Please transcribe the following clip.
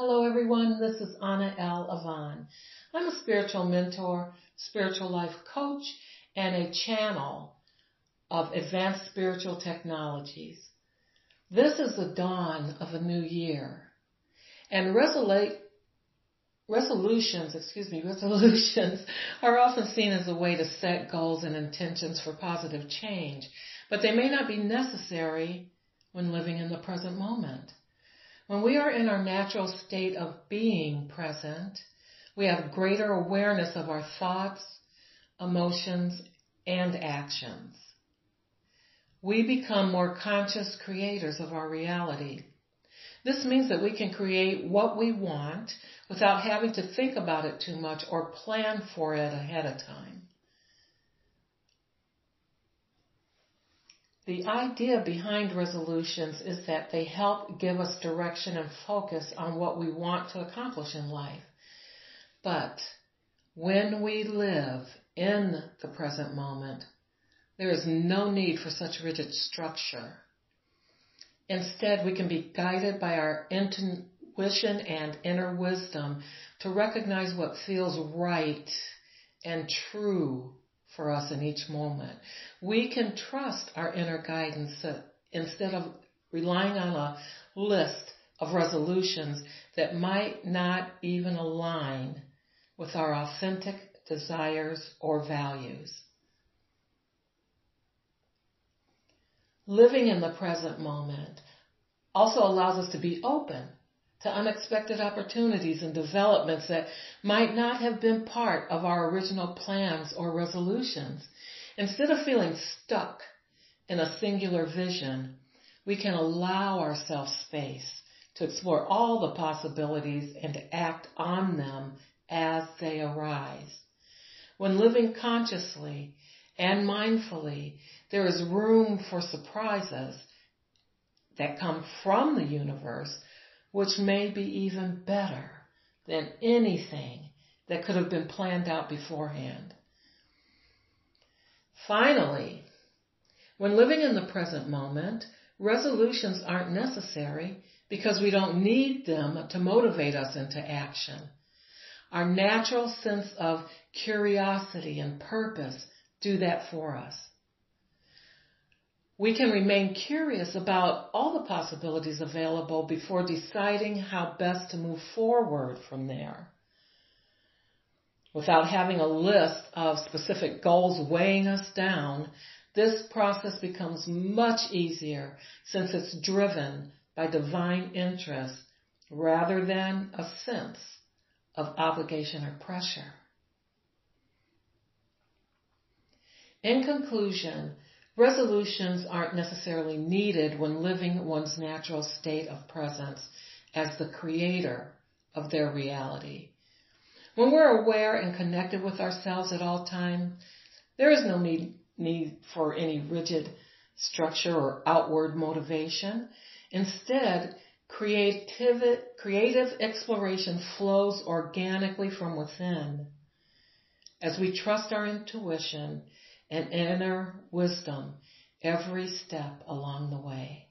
Hello everyone, this is Anael Ivon. I'm a spiritual mentor, spiritual life coach, and a channel of advanced spiritual technologies. This is the dawn of a new year. And resolutions, excuse me, resolutions are often seen as a way to set goals and intentions for positive change, but they may not be necessary when living in the present moment. When we are in our natural state of being present, we have greater awareness of our thoughts, emotions, and actions. We become more conscious creators of our reality. This means that we can create what we want without having to think about it too much or plan for it ahead of time. The idea behind resolutions is that they help give us direction and focus on what we want to accomplish in life. But when we live in the present moment, there is no need for such rigid structure. Instead, we can be guided by our intuition and inner wisdom to recognize what feels right and true for us in each moment. We can trust our inner guidance instead of relying on a list of resolutions that might not even align with our authentic desires or values. Living in the present moment also allows us to be open to unexpected opportunities and developments that might not have been part of our original plans or resolutions. Instead of feeling stuck in a singular vision, we can allow ourselves space to explore all the possibilities and to act on them as they arise. When living consciously and mindfully, there is room for surprises that come from the universe which may be even better than anything that could have been planned out beforehand. Finally, when living in the present moment, resolutions aren't necessary because we don't need them to motivate us into action. Our natural sense of curiosity and purpose do that for us we can remain curious about all the possibilities available before deciding how best to move forward from there. Without having a list of specific goals weighing us down, this process becomes much easier since it's driven by divine interest rather than a sense of obligation or pressure. In conclusion, Resolutions aren't necessarily needed when living one's natural state of presence as the creator of their reality. When we're aware and connected with ourselves at all times, there is no need, need for any rigid structure or outward motivation. Instead, creative, creative exploration flows organically from within. As we trust our intuition and inner wisdom every step along the way.